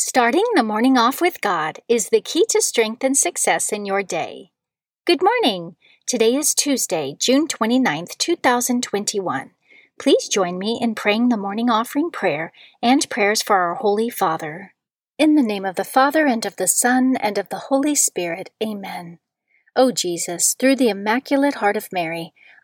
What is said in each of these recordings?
Starting the morning off with God is the key to strength and success in your day. Good morning! Today is Tuesday, June 29th, 2021. Please join me in praying the morning offering prayer and prayers for our Holy Father. In the name of the Father, and of the Son, and of the Holy Spirit, Amen. O Jesus, through the Immaculate Heart of Mary,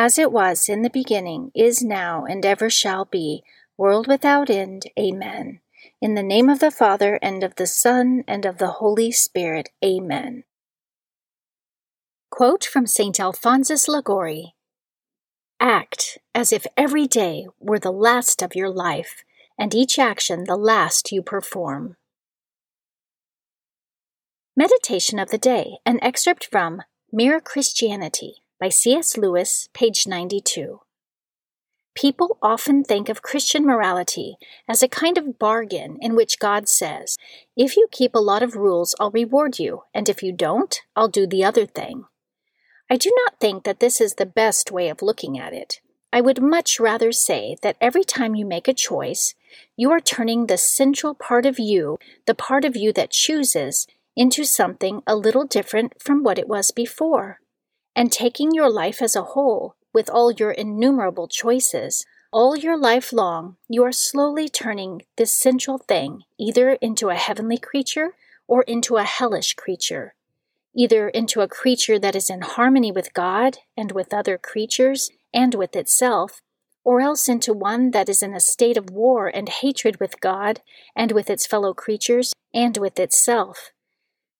as it was in the beginning, is now, and ever shall be world without end. Amen. In the name of the Father, and of the Son, and of the Holy Spirit. Amen. Quote from St. Alphonsus Liguori Act as if every day were the last of your life, and each action the last you perform. Meditation of the Day, an excerpt from Mere Christianity by C.S. Lewis, page 92. People often think of Christian morality as a kind of bargain in which God says, If you keep a lot of rules, I'll reward you, and if you don't, I'll do the other thing. I do not think that this is the best way of looking at it. I would much rather say that every time you make a choice, you are turning the central part of you, the part of you that chooses, into something a little different from what it was before. And taking your life as a whole, with all your innumerable choices, all your life long, you are slowly turning this central thing either into a heavenly creature or into a hellish creature, either into a creature that is in harmony with God and with other creatures and with itself, or else into one that is in a state of war and hatred with God and with its fellow creatures and with itself.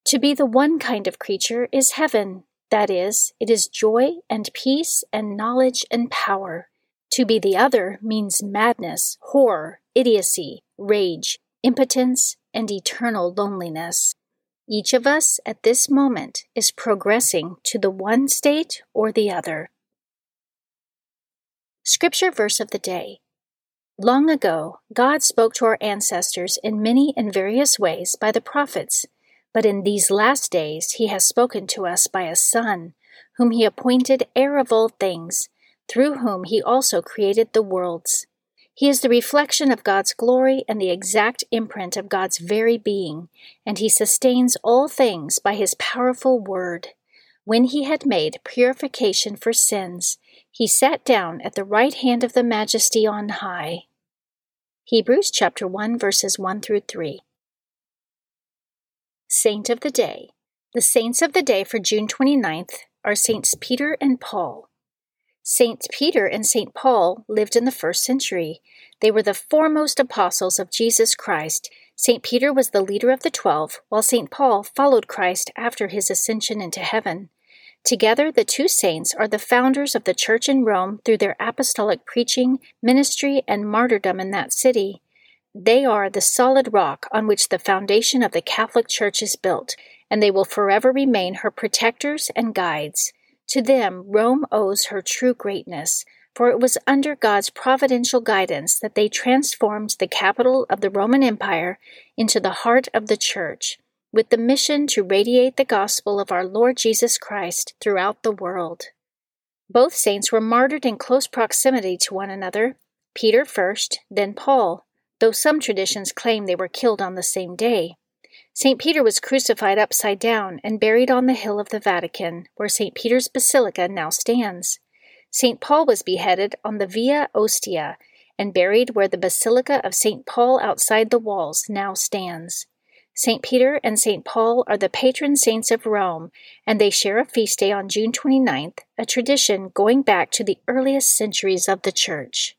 To be the one kind of creature is heaven, that is, it is joy and peace and knowledge and power. To be the other means madness, horror, idiocy, rage, impotence, and eternal loneliness. Each of us at this moment is progressing to the one state or the other. Scripture verse of the day. Long ago, God spoke to our ancestors in many and various ways by the prophets. But in these last days he has spoken to us by a Son, whom he appointed heir of all things, through whom he also created the worlds. He is the reflection of God's glory and the exact imprint of God's very being, and he sustains all things by his powerful word. When he had made purification for sins, he sat down at the right hand of the majesty on high. Hebrews chapter 1 verses 1 through 3. Saint of the Day. The saints of the day for June 29th are Saints Peter and Paul. Saints Peter and Saint Paul lived in the first century. They were the foremost apostles of Jesus Christ. Saint Peter was the leader of the twelve, while Saint Paul followed Christ after his ascension into heaven. Together, the two saints are the founders of the church in Rome through their apostolic preaching, ministry, and martyrdom in that city. They are the solid rock on which the foundation of the Catholic Church is built, and they will forever remain her protectors and guides. To them, Rome owes her true greatness, for it was under God's providential guidance that they transformed the capital of the Roman Empire into the heart of the Church. with the mission to radiate the gospel of our Lord Jesus Christ throughout the world. Both saints were martyred in close proximity to one another, Peter first, then Paul, though some traditions claim they were killed on the same day. St. Peter was crucified upside down and buried on the hill of the Vatican, where St. Peter's Basilica now stands. St. Paul was beheaded on the Via Ostia and buried where the Basilica of St. Paul outside the walls now stands. St. Peter and St. Paul are the patron saints of Rome, and they share a feast day on June 29th, a tradition going back to the earliest centuries of the Church.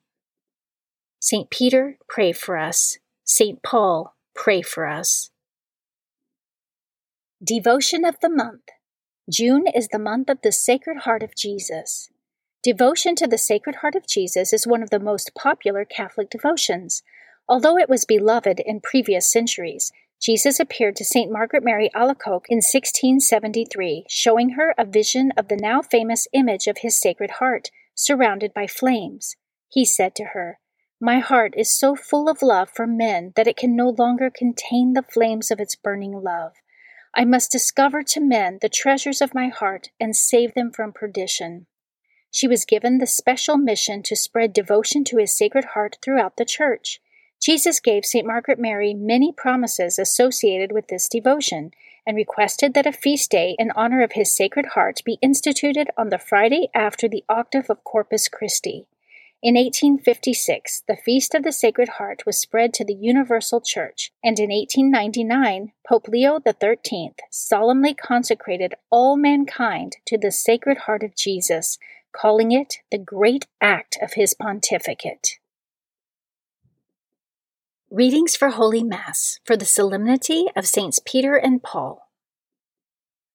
St. Peter, pray for us. St. Paul, pray for us. Devotion of the Month June is the month of the Sacred Heart of Jesus. Devotion to the Sacred Heart of Jesus is one of the most popular Catholic devotions. Although it was beloved in previous centuries, Jesus appeared to St. Margaret Mary Alacoque in 1673, showing her a vision of the now famous image of his Sacred Heart, surrounded by flames. He said to her, My heart is so full of love for men that it can no longer contain the flames of its burning love. I must discover to men the treasures of my heart and save them from perdition. She was given the special mission to spread devotion to his Sacred Heart throughout the Church. Jesus gave St. Margaret Mary many promises associated with this devotion and requested that a feast day in honor of his Sacred Heart be instituted on the Friday after the octave of Corpus Christi. In 1856, the Feast of the Sacred Heart was spread to the Universal Church, and in 1899, Pope Leo XIII solemnly consecrated all mankind to the Sacred Heart of Jesus, calling it the great act of his pontificate. Readings for Holy Mass for the Solemnity of Saints Peter and Paul.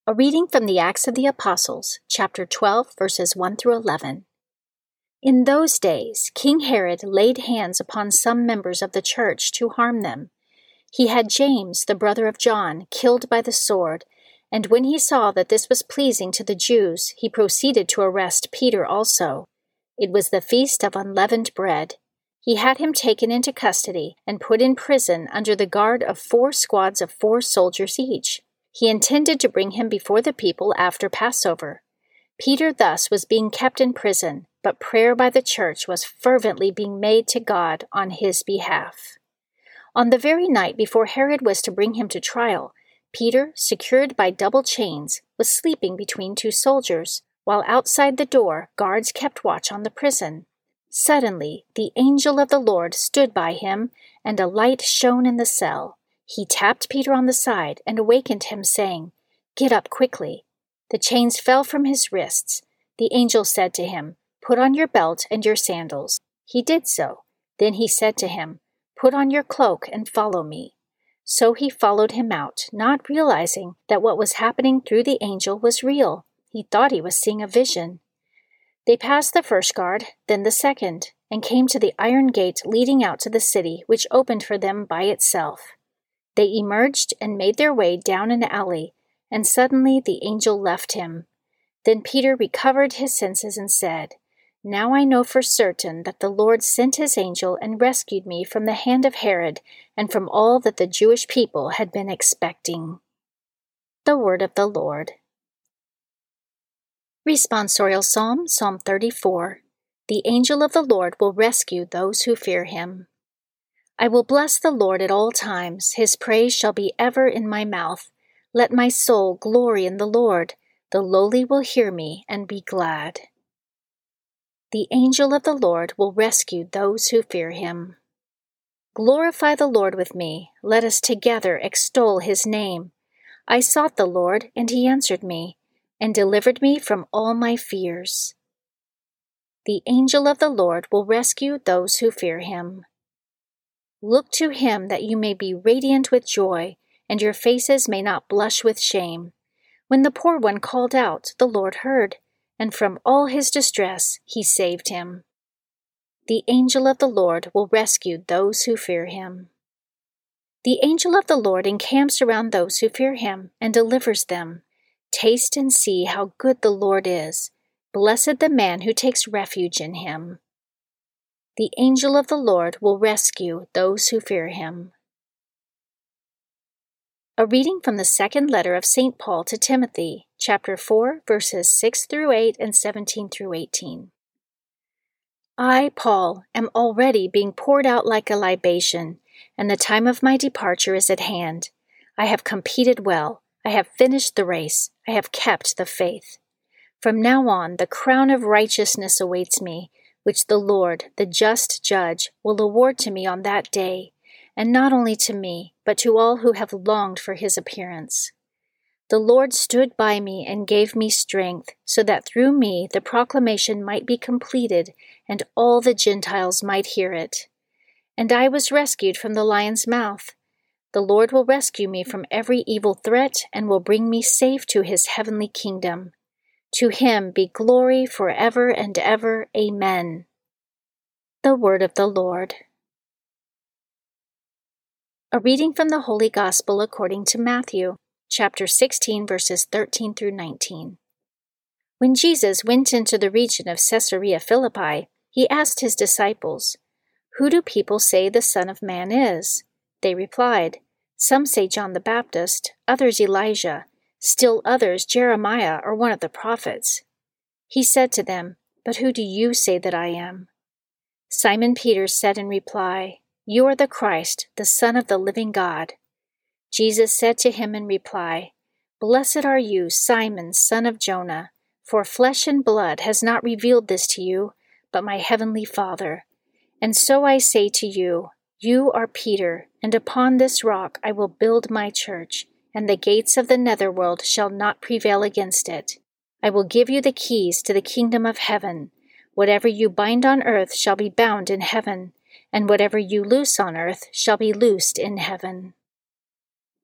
A reading from the Acts of the Apostles, chapter 12, verses 1 through 11. In those days, King Herod laid hands upon some members of the church to harm them. He had James, the brother of John, killed by the sword, and when he saw that this was pleasing to the Jews, he proceeded to arrest Peter also. It was the feast of unleavened bread he had him taken into custody and put in prison under the guard of four squads of four soldiers each. He intended to bring him before the people after Passover. Peter thus was being kept in prison, but prayer by the church was fervently being made to God on his behalf. On the very night before Herod was to bring him to trial, Peter, secured by double chains, was sleeping between two soldiers, while outside the door guards kept watch on the prison. Suddenly, the angel of the Lord stood by him, and a light shone in the cell. He tapped Peter on the side and awakened him, saying, Get up quickly. The chains fell from his wrists. The angel said to him, Put on your belt and your sandals. He did so. Then he said to him, Put on your cloak and follow me. So he followed him out, not realizing that what was happening through the angel was real. He thought he was seeing a vision. They passed the first guard, then the second, and came to the iron gate leading out to the city, which opened for them by itself. They emerged and made their way down an alley, and suddenly the angel left him. Then Peter recovered his senses and said, Now I know for certain that the Lord sent his angel and rescued me from the hand of Herod and from all that the Jewish people had been expecting. The Word of the Lord. Responsorial Psalm, Psalm 34. The angel of the Lord will rescue those who fear him. I will bless the Lord at all times, his praise shall be ever in my mouth. Let my soul glory in the Lord. The lowly will hear me and be glad. The angel of the Lord will rescue those who fear him. Glorify the Lord with me. Let us together extol his name. I sought the Lord, and he answered me and delivered me from all my fears. The angel of the Lord will rescue those who fear him. Look to him that you may be radiant with joy, and your faces may not blush with shame. When the poor one called out, the Lord heard, and from all his distress he saved him. The angel of the Lord will rescue those who fear him. The angel of the Lord encamps around those who fear him and delivers them. Taste and see how good the Lord is. Blessed the man who takes refuge in him. The angel of the Lord will rescue those who fear him. A reading from the second letter of St. Paul to Timothy, chapter 4, verses 6 through 8 and 17 through 18. I, Paul, am already being poured out like a libation, and the time of my departure is at hand. I have competed well, I have finished the race, I have kept the faith. From now on, the crown of righteousness awaits me, which the Lord, the just judge, will award to me on that day and not only to me, but to all who have longed for his appearance. The Lord stood by me and gave me strength, so that through me the proclamation might be completed, and all the Gentiles might hear it. And I was rescued from the lion's mouth. The Lord will rescue me from every evil threat and will bring me safe to his heavenly kingdom. To him be glory forever and ever. Amen. The Word of the Lord. A reading from the Holy Gospel according to Matthew, chapter 16, verses 13 through 19. When Jesus went into the region of Caesarea Philippi, he asked his disciples, Who do people say the Son of Man is? They replied, Some say John the Baptist, others Elijah, still others Jeremiah or one of the prophets. He said to them, But who do you say that I am? Simon Peter said in reply, you are the Christ, the Son of the living God. Jesus said to him in reply, Blessed are you, Simon, son of Jonah, for flesh and blood has not revealed this to you, but my heavenly Father. And so I say to you, You are Peter, and upon this rock I will build my church, and the gates of the netherworld shall not prevail against it. I will give you the keys to the kingdom of heaven. Whatever you bind on earth shall be bound in heaven and whatever you loose on earth shall be loosed in heaven.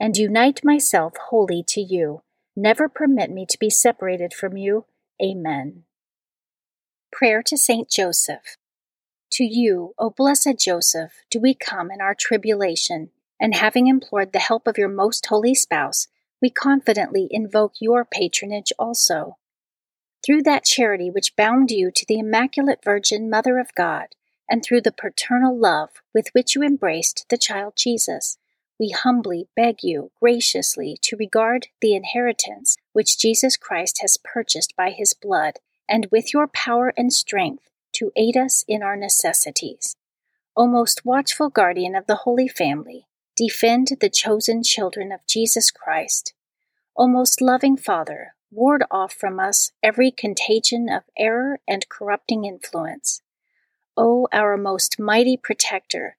and unite myself wholly to you. Never permit me to be separated from you. Amen. Prayer to Saint Joseph. To you, O blessed Joseph, do we come in our tribulation, and having implored the help of your most holy spouse, we confidently invoke your patronage also. Through that charity which bound you to the Immaculate Virgin Mother of God, and through the paternal love with which you embraced the child Jesus, we humbly beg you graciously to regard the inheritance which Jesus Christ has purchased by his blood, and with your power and strength to aid us in our necessities. O most watchful guardian of the Holy Family, defend the chosen children of Jesus Christ. O most loving Father, ward off from us every contagion of error and corrupting influence. O our most mighty protector,